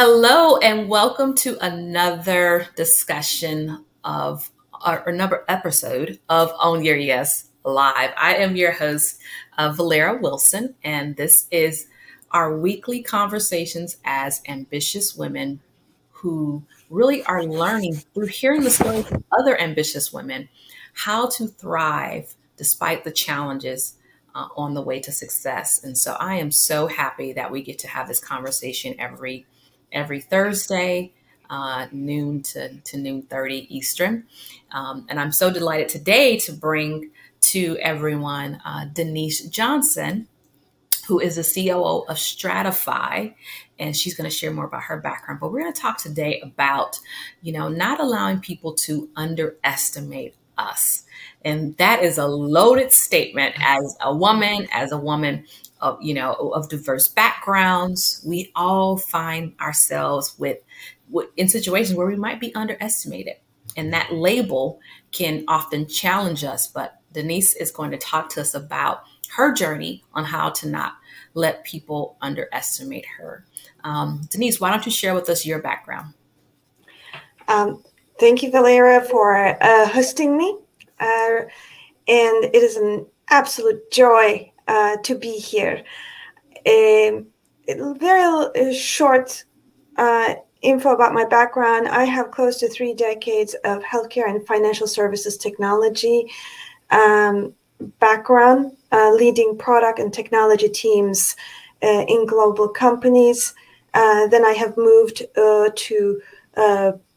Hello, and welcome to another discussion of or another episode of Own Your Yes Live. I am your host, uh, Valera Wilson, and this is our weekly conversations as ambitious women who really are learning through hearing the stories of other ambitious women how to thrive despite the challenges uh, on the way to success. And so I am so happy that we get to have this conversation every every Thursday, uh, noon to, to noon 30 Eastern. Um, and I'm so delighted today to bring to everyone uh, Deniz Johnson, who is the COO of Stratyfy. And she's going to share more about her background. But we're going to talk today about, you know, not allowing people to underestimate us. And that is a loaded statement as a woman, as a woman of, you know, of diverse backgrounds. We all find ourselves with, in situations where we might be underestimated. And that label can often challenge us. But Deniz is going to talk to us about her journey on how to not let people underestimate her. Um, Deniz, why don't you share with us your background? Um, thank you, Valera, for uh, hosting me. Uh, and it is an absolute joy uh, to be here. A very uh, short uh, info about my background. I have close to three decades of healthcare and financial services technology um, background, uh, leading product and technology teams uh, in global companies. Uh, then I have moved to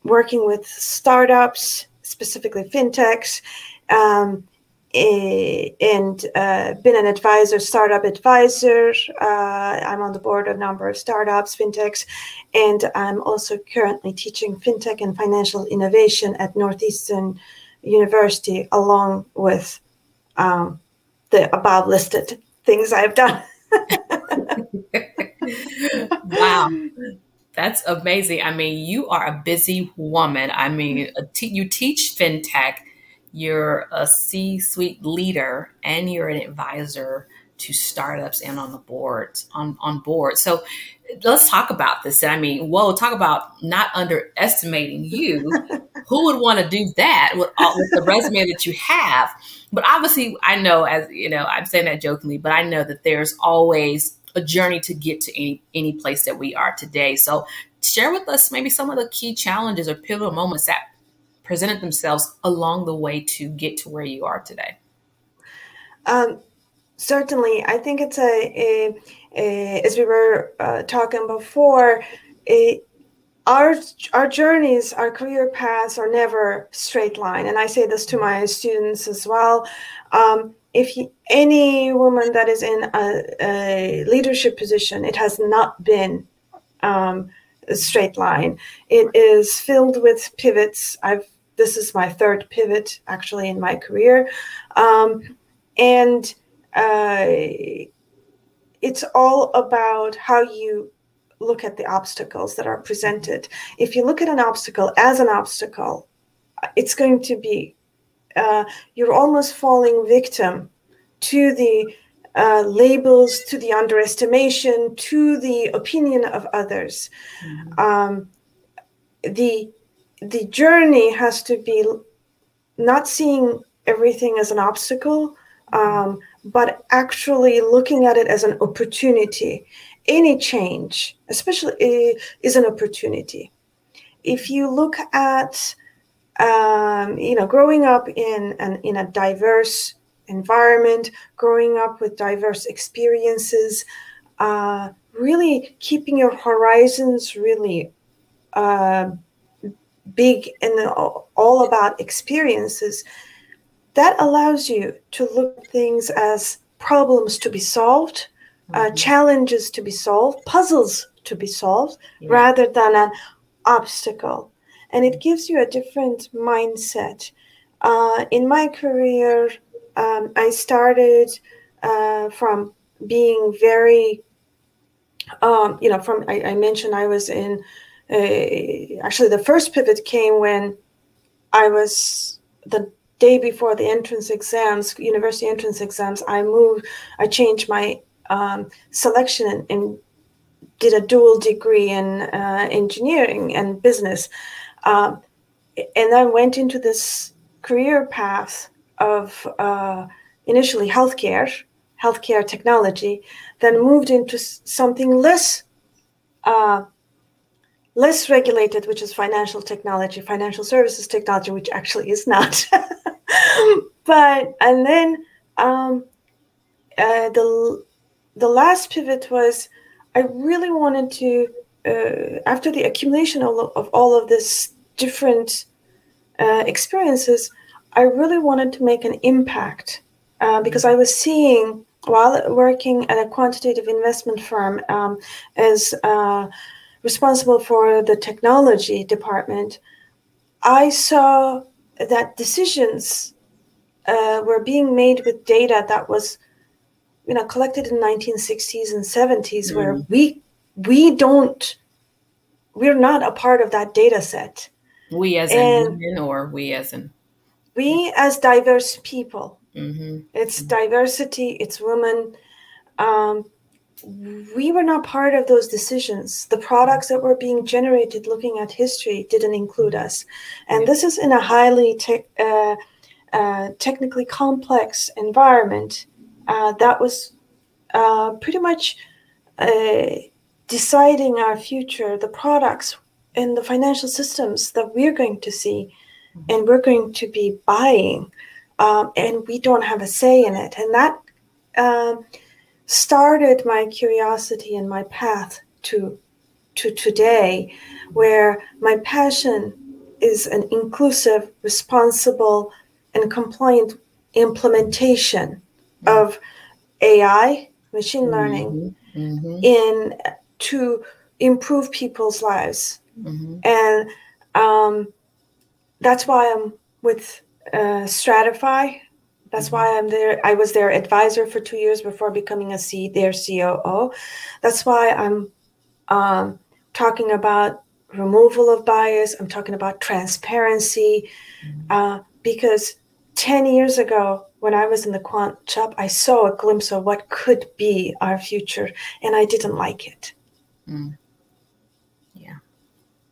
working with startups, specifically fintechs, um, and uh, been an advisor, startup advisor. Uh, I'm on the board of a number of startups, fintechs, and I'm also currently teaching fintech and financial innovation at Northeastern University, along with um, the above listed things I've done. wow. That's amazing. I mean, you are a busy woman. I mean, you teach fintech you're a C suite leader and you're an advisor to startups and on the board on, on board. So let's talk about this. I mean, whoa, talk about not underestimating you. Who would want to do that with, all, with the resume that you have? But obviously, I know as you know, I'm saying that jokingly, but I know that there's always a journey to get to any any place that we are today. So share with us maybe some of the key challenges or pivotal moments that presented themselves along the way to get to where you are today? Um, certainly, I think it's a, a, a as we were uh, talking before, a, our our journeys, our career paths are never straight line, and I say this to my students as well. Um, if you, any woman that is in a, a, leadership position, it has not been um, a straight line. It is filled with pivots. I've this is my third pivot actually in my career. Um, and uh, it's all about how you look at the obstacles that are presented. If you look at an obstacle as an obstacle, it's going to be, uh, you're almost falling victim to the uh, labels, to the underestimation, to the opinion of others. Mm-hmm. Um, the the journey has to be not seeing everything as an obstacle, um, but actually looking at it as an opportunity. Any change, especially, is an opportunity. If you look at, um, you know, growing up in an in a diverse environment, growing up with diverse experiences, uh, really keeping your horizons really uh, big and all about experiences, that allows you to look at things as problems to be solved, uh, mm-hmm. uh, challenges to be solved, puzzles to be solved, yeah. rather than an obstacle. And it gives you a different mindset. Uh, in my career, um, I started uh, from being very, um, you know, from I, I mentioned I was in uh, actually the first pivot came when I was the day before the entrance exams, university entrance exams. I moved, I changed my um, selection and, and did a dual degree in uh, engineering and business, um, and then went into this career path of uh, initially healthcare, healthcare technology, then moved into something less uh, less regulated, which is financial technology, financial services technology, which actually is not. but and then um, uh, the the last pivot was I really wanted to uh, after the accumulation of, of all of this different uh, experiences, I really wanted to make an impact uh, because I was seeing while working at a quantitative investment firm um, as uh, responsible for the technology department, I saw that decisions uh, were being made with data that was, you know, collected in 1960s and 70s, mm. where we we don't, we're not a part of that data set. We as and women, or we as in we as diverse people. Mm-hmm. It's mm-hmm. diversity. It's women. Um, we were not part of those decisions. The products that were being generated looking at history didn't include us. And this is in a highly te- uh, uh, technically complex environment uh, that was uh, pretty much uh, deciding our future, the products and the financial systems that we're going to see mm-hmm. and we're going to be buying. Um, and we don't have a say in it. And that um, started my curiosity and my path to to today where my passion is an inclusive responsible and compliant implementation of ai machine mm-hmm. learning mm-hmm. in to improve people's lives mm-hmm. and um, that's why i'm with uh, Stratyfy that's why I'm there. I was their advisor for two years before becoming a C, their COO. That's why I'm um, talking about removal of bias. I'm talking about transparency mm-hmm. uh, because 10 years ago, when I was in the quant shop, I saw a glimpse of what could be our future, and I didn't like it. Mm. Yeah.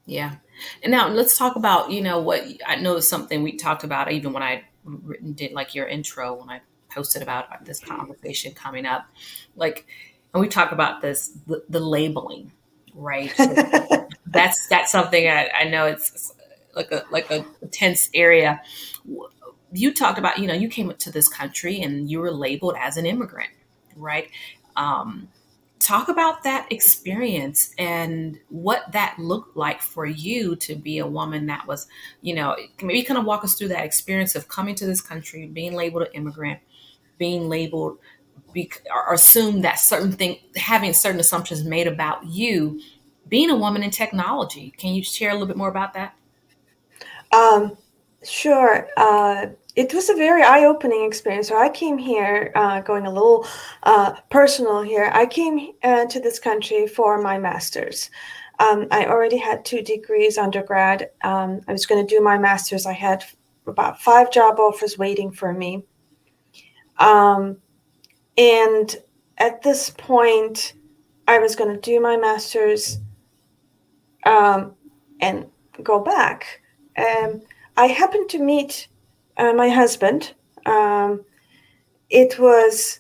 Yeah. And now let's talk about, you know, what I know is something we talked about even when I written did like your intro when I posted about this conversation coming up. Like, and we talk about this the, the labeling, right? that's that's something I, I know it's like a like a tense area. You talked about, you know, you came to this country and you were labeled as an immigrant, right? Um, talk about that experience and what that looked like for you to be a woman that was, you know, maybe kind of walk us through that experience of coming to this country, being labeled an immigrant, being labeled be, or assume that certain thing, having certain assumptions made about you, being a woman in technology. Can you share a little bit more about that? Um, sure. Uh, it was a very eye-opening experience. So I came here, uh, going a little uh, personal here. I came uh, to this country for my master's. Um, I already had two degrees undergrad. Um, I was going to do my master's. I had about five job offers waiting for me. Um, and at this point, I was going to do my master's um, and go back. Um, I happened to meet uh, my husband. Um, it was,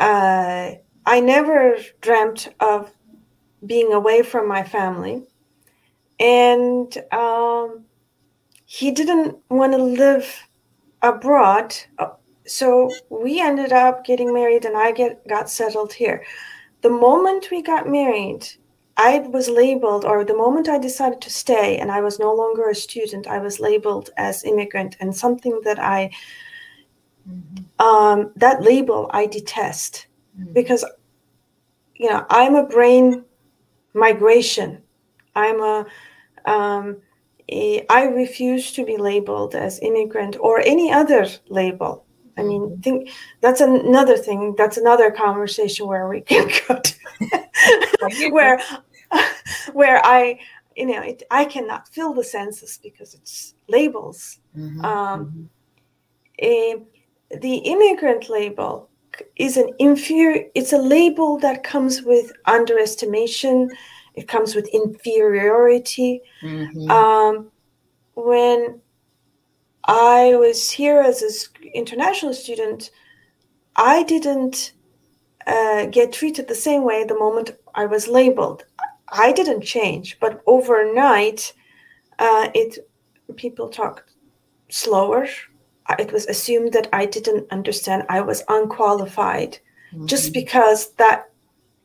uh, I never dreamt of being away from my family. And um, he didn't want to live abroad. So we ended up getting married and I get, got settled here. The moment we got married, I was labeled, or the moment I decided to stay and I was no longer a student, I was labeled as immigrant and something that I, mm-hmm. um, that label I detest mm-hmm. because, you know, I'm a brain migration. I'm a, um, a, I refuse to be labeled as immigrant or any other label. I mean, mm-hmm. think that's another thing. That's another conversation where we can go to, where where I, you know, it, I cannot fill the census because it's labels. Mm-hmm, um, mm-hmm. A, the immigrant label is an inferior it's a label that comes with underestimation it comes with inferiority mm-hmm. um, when i was here as an international student i didn't uh, get treated the same way the moment i was labeled i didn't change but overnight uh, it people talked slower it was assumed that I didn't understand. I was unqualified mm-hmm. just because that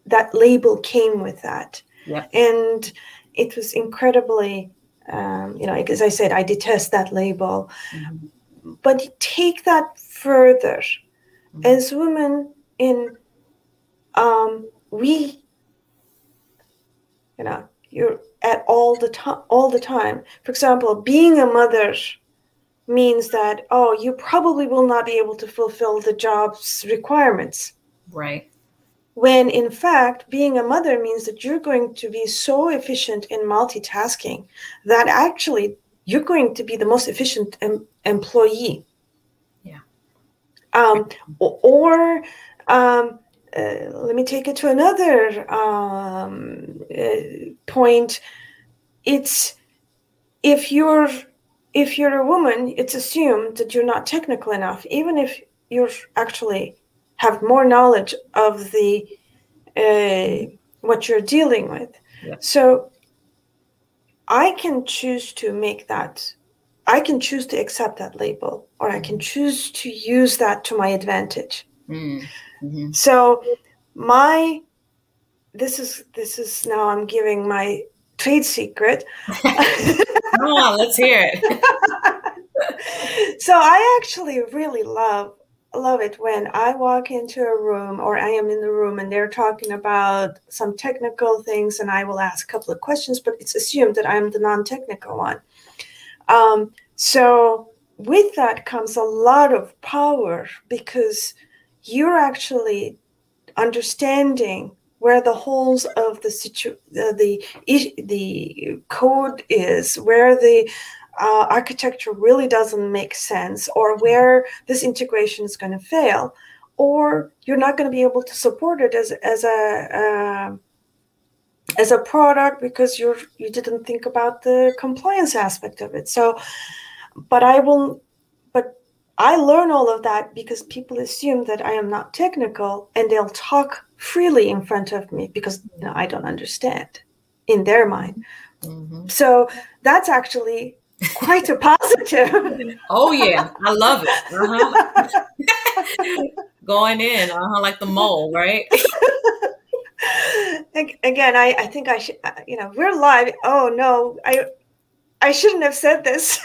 that label came with that. Yeah. And it was incredibly, um, you know, as I said, I detest that label. Mm-hmm. But take that further. Mm-hmm. As women in, um, we, you know, you're at all the time, all the time. For example, being a mother means that oh you probably will not be able to fulfill the job's requirements. Right. When in fact being a mother means that you're going to be so efficient in multitasking that actually you're going to be the most efficient em- employee. Yeah. Um, or um, uh, let me take it to another um, uh, point it's if you're if you're a woman, it's assumed that you're not technical enough, even if you're actually have more knowledge of the uh, what you're dealing with. Yeah. So I can choose to make that. I can choose to accept that label, or I can choose to use that to my advantage. Mm-hmm. So my this is this is now I'm giving my trade secret. Come on, let's hear it. so I actually really love love it when I walk into a room or I am in the room and they're talking about some technical things and I will ask a couple of questions, but it's assumed that I'm the non-technical one. Um, so with that comes a lot of power because you're actually understanding where the holes of the situ the the, the code is, where the uh, architecture really doesn't make sense, or where this integration is going to fail, or you're not going to be able to support it as as a uh, as a product because you're you didn't think about the compliance aspect of it. So, but I will, I learn all of that because people assume that I am not technical, and they'll talk freely in front of me because you know, I don't understand in their mind. Mm-hmm. So that's actually quite a positive. oh yeah, I love it. Uh-huh. Going in, uh-huh, like the mole, right? Again, I, I think I should. Uh, you know, we're live. Oh no, I I shouldn't have said this.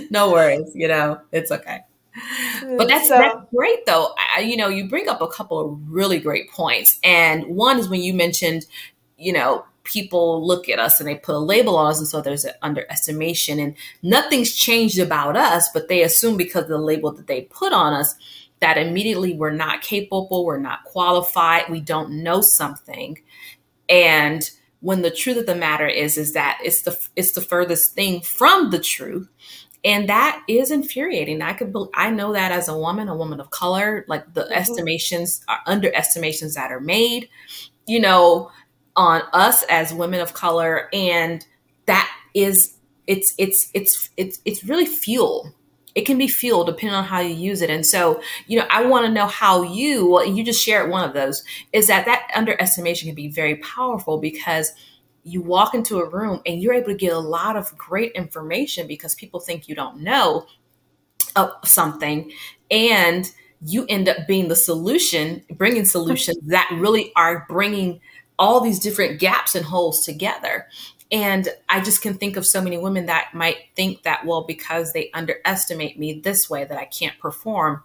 no worries. You know, it's okay but that's so, that's great though. I, you know, you bring up a couple of really great points, and one is when you mentioned, you know, people look at us and they put a label on us, and so there's an underestimation, and nothing's changed about us, but they assume because of the label that they put on us that immediately we're not capable, we're not qualified, we don't know something, and when the truth of the matter is is that it's the it's the furthest thing from the truth. And that is infuriating. I could i know that as a woman a woman of color like the mm-hmm. estimations are uh, underestimations that are made you know on us as women of color. And that is it's it's it's it's it's really fuel it can be fuel depending on how you use it. And so you know i want to know how you well you just shared one of those is that that underestimation can be very powerful because you walk into a room and you're able to get a lot of great information because people think you don't know something and you end up being the solution bringing solutions that really are bringing all these different gaps and holes together and i just can think of so many women that might think that well because they underestimate me this way that i can't perform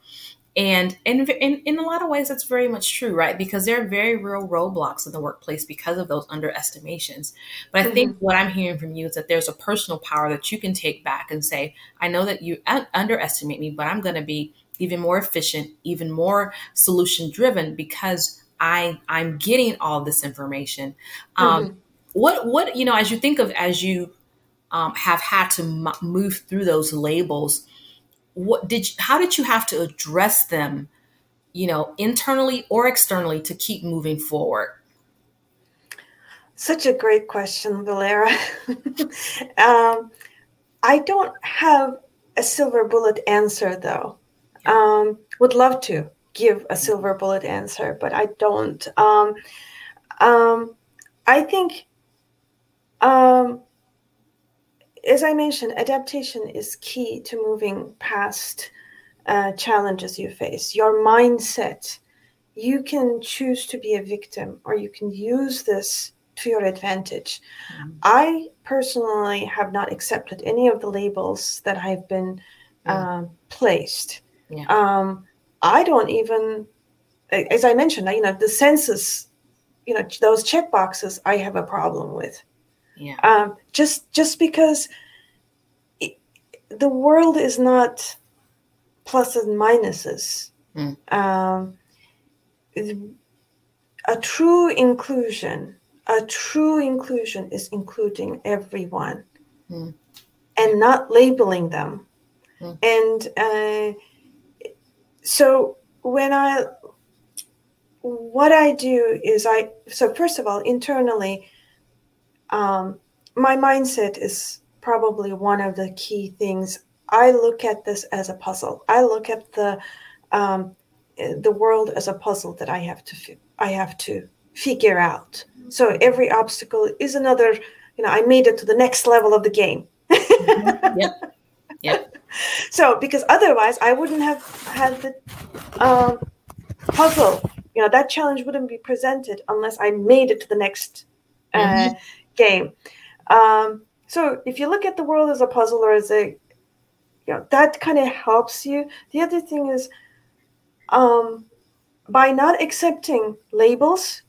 and in, in, in a lot of ways, that's very much true, right? Because there are very real roadblocks in the workplace because of those underestimations. But I mm-hmm. think what I'm hearing from you is that there's a personal power that you can take back and say, I know that you underestimate me, but I'm going to be even more efficient, even more solution driven because I, I'm getting all this information. Um, mm-hmm. What, what, you know, as you think of, as you um, have had to m- move through those labels, what did you, how did you have to address them you know internally or externally to keep moving forward? Such a great question valera. Um, i don't have a silver bullet answer though. Um, would love to give a silver bullet answer but i don't. Um, um i think um, as I mentioned, adaptation is key to moving past uh, challenges you face. Your mindset, you can choose to be a victim or you can use this to your advantage. Mm-hmm. I personally have not accepted any of the labels that I've been mm-hmm. placed. Yeah. Um, I don't even, as I mentioned, you know, the census, you know, those check boxes I have a problem with. Yeah. Um, just just because it, the world is not pluses and minuses. Mm. Um, a true inclusion, a true inclusion is including everyone mm. and not labeling them. Mm. And uh, so when I, what I do is I, so first of all, internally, um, my mindset is probably one of the key things. I look at this as a puzzle. I look at the um, the world as a puzzle that I have to I have to figure out. So every obstacle is another. You know, I made it to the next level of the game. mm-hmm. Yep. Yep. So because otherwise I wouldn't have had the um, puzzle. You know, that challenge wouldn't be presented unless I made it to the next uh, mm-hmm game. Um, so if you look at the world as a puzzle or as a, you know, that kind of helps you. The other thing is, um, by not accepting labels,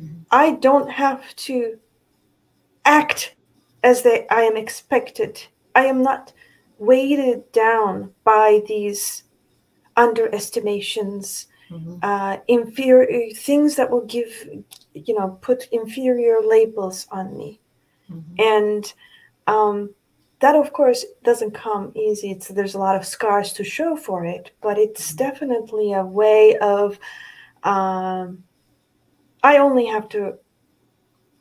mm-hmm. I don't have to act as they I am expected. I am not weighted down by these underestimations, mm-hmm. uh, inferior things that will give you know put inferior labels on me mm-hmm. and um, that of course doesn't come easy it's, there's a lot of scars to show for it but it's mm-hmm. definitely a way of um, i only have to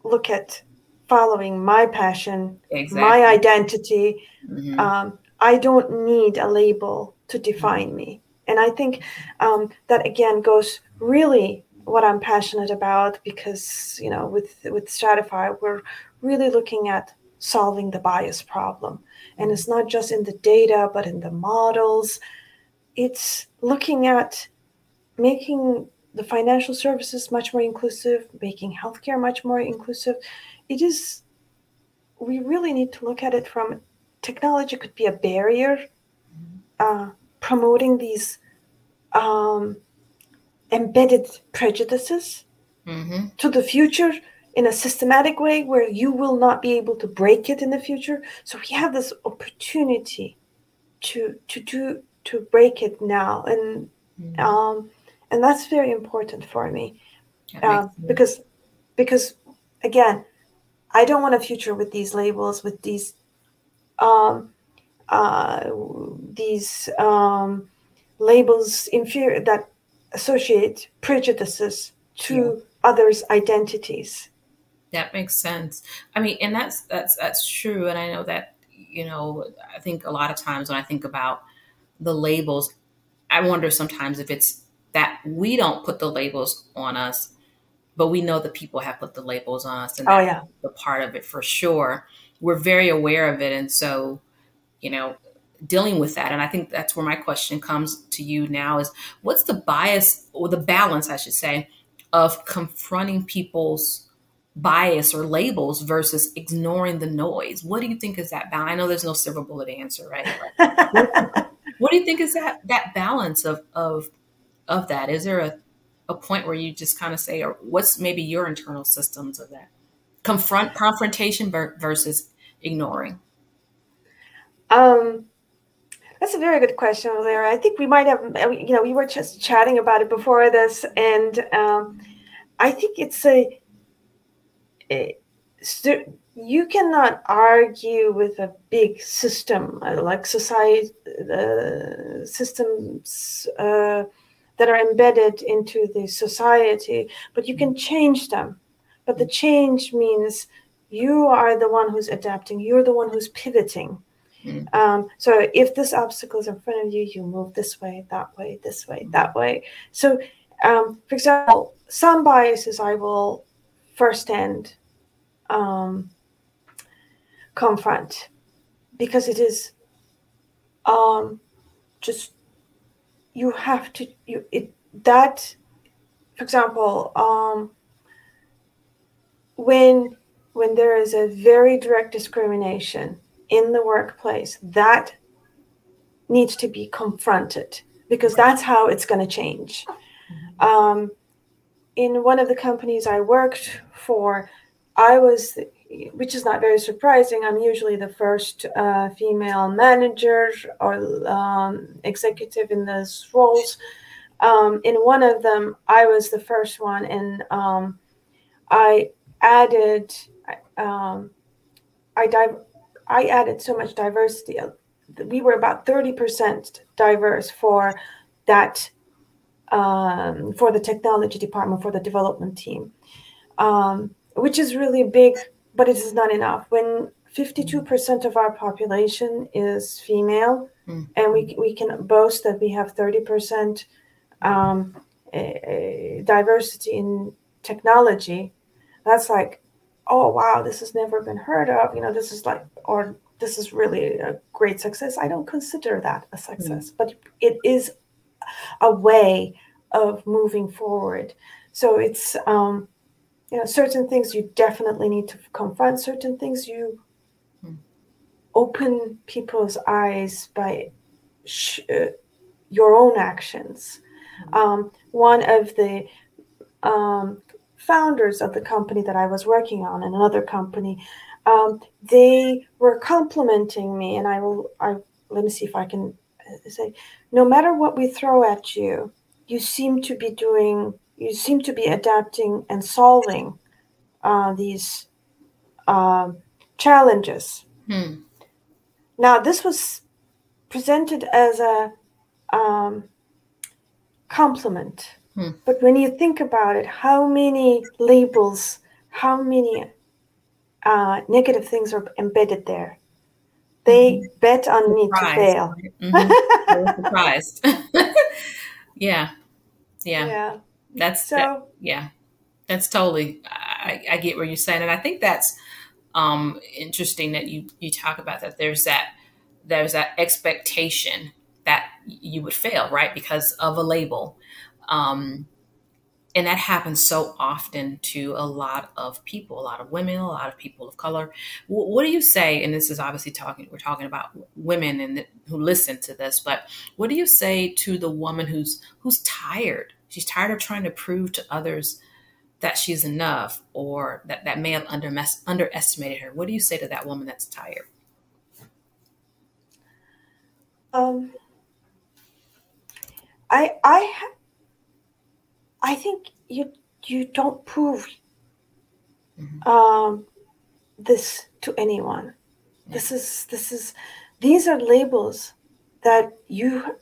look at following my passion exactly. my identity mm-hmm. um, i don't need a label to define mm-hmm. me and i think um, that again goes really what I'm passionate about because you know with with Stratyfy we're really looking at solving the bias problem. And it's not just in the data but in the models. It's looking at making the financial services much more inclusive making healthcare much more inclusive. It is we really need to look at it from technology could be a barrier uh, promoting these um, embedded prejudices mm-hmm. to the future in a systematic way where you will not be able to break it in the future so we have this opportunity to to do to break it now and mm-hmm. um and that's very important for me uh, because because again i don't want a future with these labels with these um uh these um labels inferior that associate prejudices to yeah. others' identities. That makes sense. I mean, and that's that's that's true. And I know that you know, I think a lot of times when I think about the labels, I wonder sometimes if it's that we don't put the labels on us, but we know that people have put the labels on us, and oh yeah, the part of it for sure. We're very aware of it, and so you know, dealing with that. And I think that's where my question comes to you now is what's the bias or the balance, I should say, of confronting people's bias or labels versus ignoring the noise? What do you think is that balance? I know there's no silver bullet answer, right? what do you think is that that balance of of of that? Is there a a point where you just kind of say, or what's maybe your internal systems of that? Confront confrontation versus ignoring. Um, that's a very good question, Lara. I think we might have, you know, we were just chatting about it before this, and um, I think it's a, a you cannot argue with a big system uh, like society uh, systems uh, that are embedded into the society but you can change them but the change means you are the one who's adapting you're the one who's pivoting mm. um, so if this obstacle is in front of you you move this way that way this way that way so um, for example some biases i will first end um, confront because it is um, just you have to you it that for example um, when when there is a very direct discrimination in the workplace that needs to be confronted because that's how it's going to change mm-hmm. um, in one of the companies i worked for i was which is not very surprising. I'm usually the first uh, female manager or um, executive in those roles. Um, in one of them, I was the first one, and um, I added, um, I div- I added so much diversity. We were about thirty percent diverse for that um, for the technology department for the development team, um, which is really big but it is not enough. When 52% of our population is female, mm. and we, we can boast that we have 30% um, a, a diversity in technology, that's like, oh, wow, this has never been heard of. You know, this is like, or this is really a great success. I don't consider that a success, mm. but it is a way of moving forward. So it's, um, you know certain things you definitely need to confront certain things you hmm. open people's eyes by sh- uh, your own actions hmm. um, one of the um, founders of the company that i was working on and another company um, they were complimenting me and i will i let me see if i can uh, say no matter what we throw at you you seem to be doing you seem to be adapting and solving uh, these uh, challenges. Hmm. Now, this was presented as a um, compliment, hmm. but when you think about it, how many labels, how many uh, negative things are embedded there? They mm-hmm. bet on me to fail. Mm-hmm. surprised. yeah. yeah. Yeah. That's so. That, yeah. That's totally. I, I, get where you're saying, and I think that's um, interesting that you you talk about that. There's that there's that expectation that you would fail, right, because of a label. Um, and that happens so often to a lot of people, a lot of women, a lot of people of color. What, what do you say? And this is obviously talking, we're talking about women and who listen to this, but what do you say to the woman who's who's tired? She's tired of trying to prove to others that she's enough or that that may have under, underestimated her. What do you say to that woman that's tired? Um, I I I think you you don't prove mm-hmm. um, this to anyone. Yeah. This is this is these are labels that you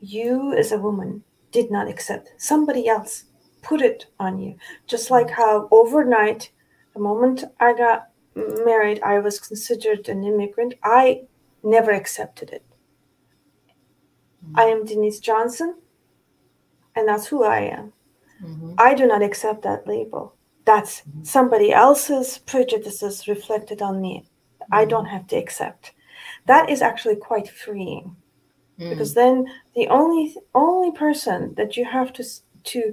you as a woman did not accept. Somebody else put it on you. Just like how overnight, the moment I got married, I was considered an immigrant. I never accepted it. Mm-hmm. I am Deniz Johnson, and that's who I am. Mm-hmm. I do not accept that label. That's mm-hmm. somebody else's prejudices reflected on me. I mm-hmm. don't have to accept. That is actually quite freeing, because mm. then the only only person that you have to to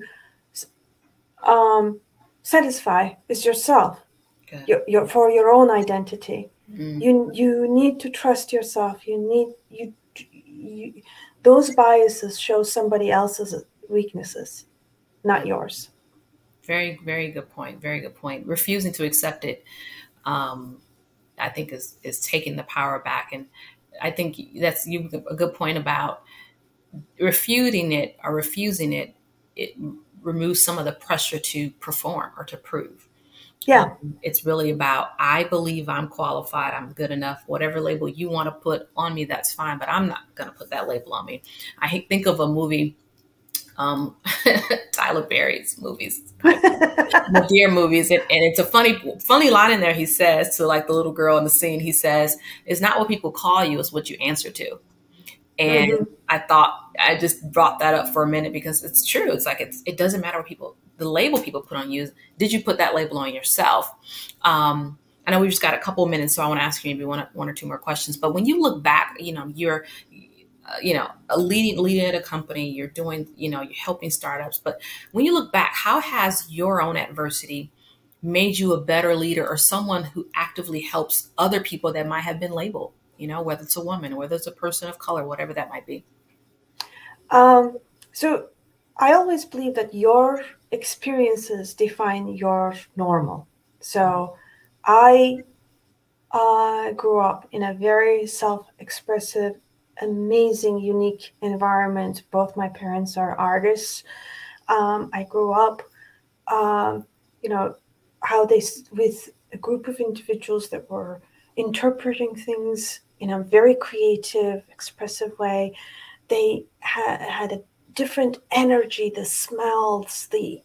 um, satisfy is yourself your, your, for your own identity mm. you you need to trust yourself you need you, you those biases show somebody else's weaknesses not yours very very good point very good point refusing to accept it um, i think is is taking the power back and i think that's you a good point about refuting it or refusing it it removes some of the pressure to perform or to prove. Yeah. Um, it's really about, I believe I'm qualified, I'm good enough. Whatever label you want to put on me, that's fine, but I'm not going to put that label on me. I think of a movie, um, Tyler Perry's movies, Madea movies. And, and it's a funny, funny line in there. He says to like the little girl in the scene, he says, it's not what people call you, it's what you answer to. And mm-hmm. I thought I just brought that up for a minute because it's true. It's like it's, it doesn't matter what people the label people put on you. Did you put that label on yourself? Um, I know we've just got a couple of minutes, so I want to ask you maybe one, one or two more questions. But when you look back, you know, you're, you know, a leading leading at a company, you're doing, you know, you're helping startups. But when you look back, how has your own adversity made you a better leader or someone who actively helps other people that might have been labeled? You know, whether it's a woman, whether it's a person of color, whatever that might be. Um, so I always believe that your experiences define your normal. So I uh, grew up in a very self expressive, amazing, unique environment. Both my parents are artists. Um, I grew up, um, you know, how they, with a group of individuals that were interpreting things in a very creative, expressive way. They ha- had a different energy, the smells, the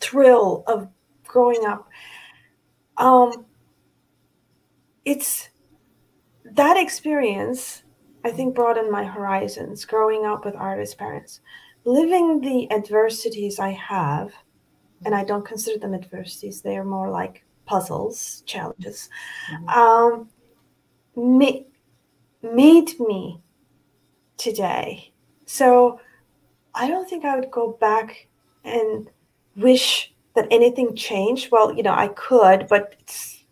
thrill of growing up. Um, it's that experience, I think, broadened my horizons growing up with artist parents. Living the adversities I have, and I don't consider them adversities, they are more like puzzles, challenges, mm-hmm. um, ma- made me today. So I don't think I would go back and wish that anything changed. Well, you know, I could, but it's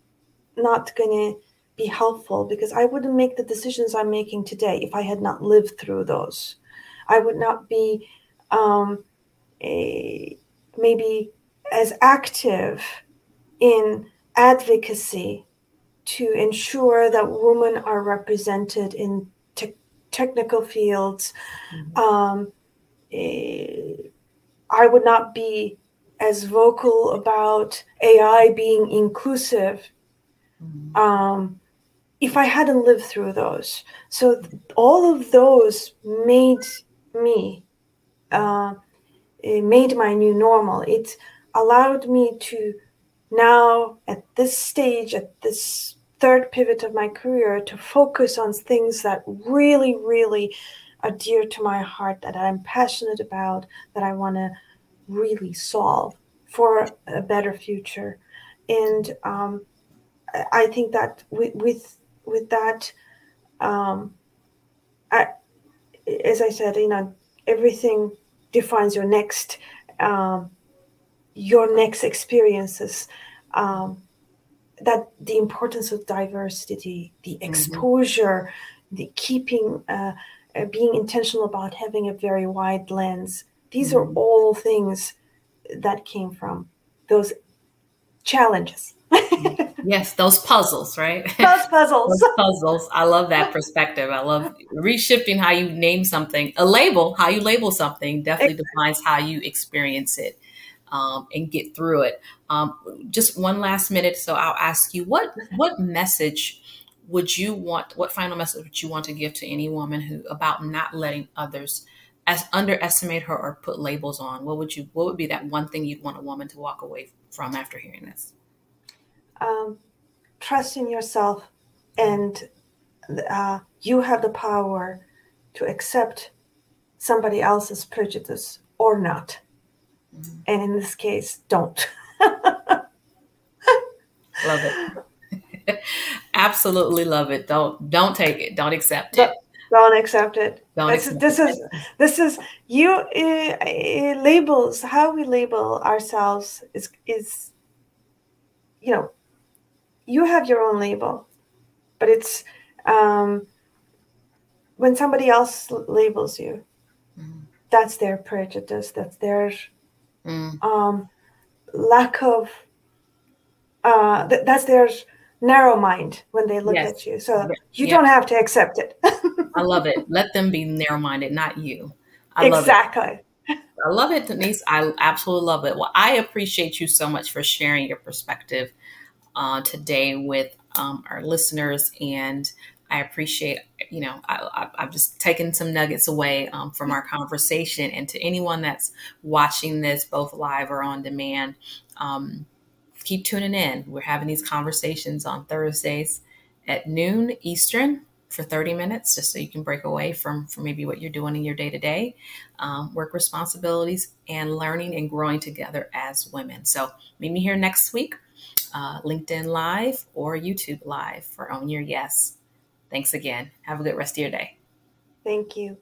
not going to be helpful because I wouldn't make the decisions I'm making today if I had not lived through those. I would not be um, a, maybe as active in advocacy to ensure that women are represented in te- technical fields. Mm-hmm. Um, uh, I would not be as vocal about AI being inclusive mm-hmm. um, if I hadn't lived through those. So all of those made me, uh, made my new normal. It allowed me to now, at this stage, at this third pivot of my career, to focus on things that really, really are dear to my heart, that I'm passionate about, that I want to really solve for a better future. And um, I think that with with, with that, um, I, as I said, you know, everything defines your next um, your next experiences. Um, that the importance of diversity, the mm-hmm. exposure, mm-hmm. the keeping, uh, uh, being intentional about having a very wide lens. These mm-hmm. are all things that came from those challenges. Yes, those puzzles, right? Those puzzles. those puzzles. I love that perspective. I love reshifting how you name something. A label, how you label something, definitely defines how you experience it um, and get through it. Um, just one last minute, so I'll ask you what what message would you want? What final message would you want to give to any woman who about not letting others as underestimate her or put labels on? What would you? What would be that one thing you'd want a woman to walk away from after hearing this? Um, trust in yourself, and uh, you have the power to accept somebody else's prejudice or not. Mm-hmm. And in this case, don't. Love it. Absolutely love it. Don't don't take it. Don't accept it. Don't accept it. Don't accept this it. is this is you uh, labels. How we label ourselves is is you know you have your own label, but it's um, when somebody else labels you. Mm. That's their prejudice. That's their mm. um, lack of uh, th- that's their narrow mind when they look yes. at you so you don't have to accept it i love it let them be narrow minded not you I exactly I love it, Deniz. I absolutely love it. Well, I appreciate you so much for sharing your perspective uh, today with um, our listeners, and I appreciate, you know, I, have just taken some nuggets away um, from our conversation. And to anyone that's watching this, both live or on demand, um, keep tuning in. We're having these conversations on Thursdays at noon Eastern for 30 minutes, just so you can break away from, from maybe what you're doing in your day to day work responsibilities and learning and growing together as women. So meet me here next week, uh, LinkedIn Live or YouTube Live for Own Your Yes. Thanks again. Have a good rest of your day. Thank you.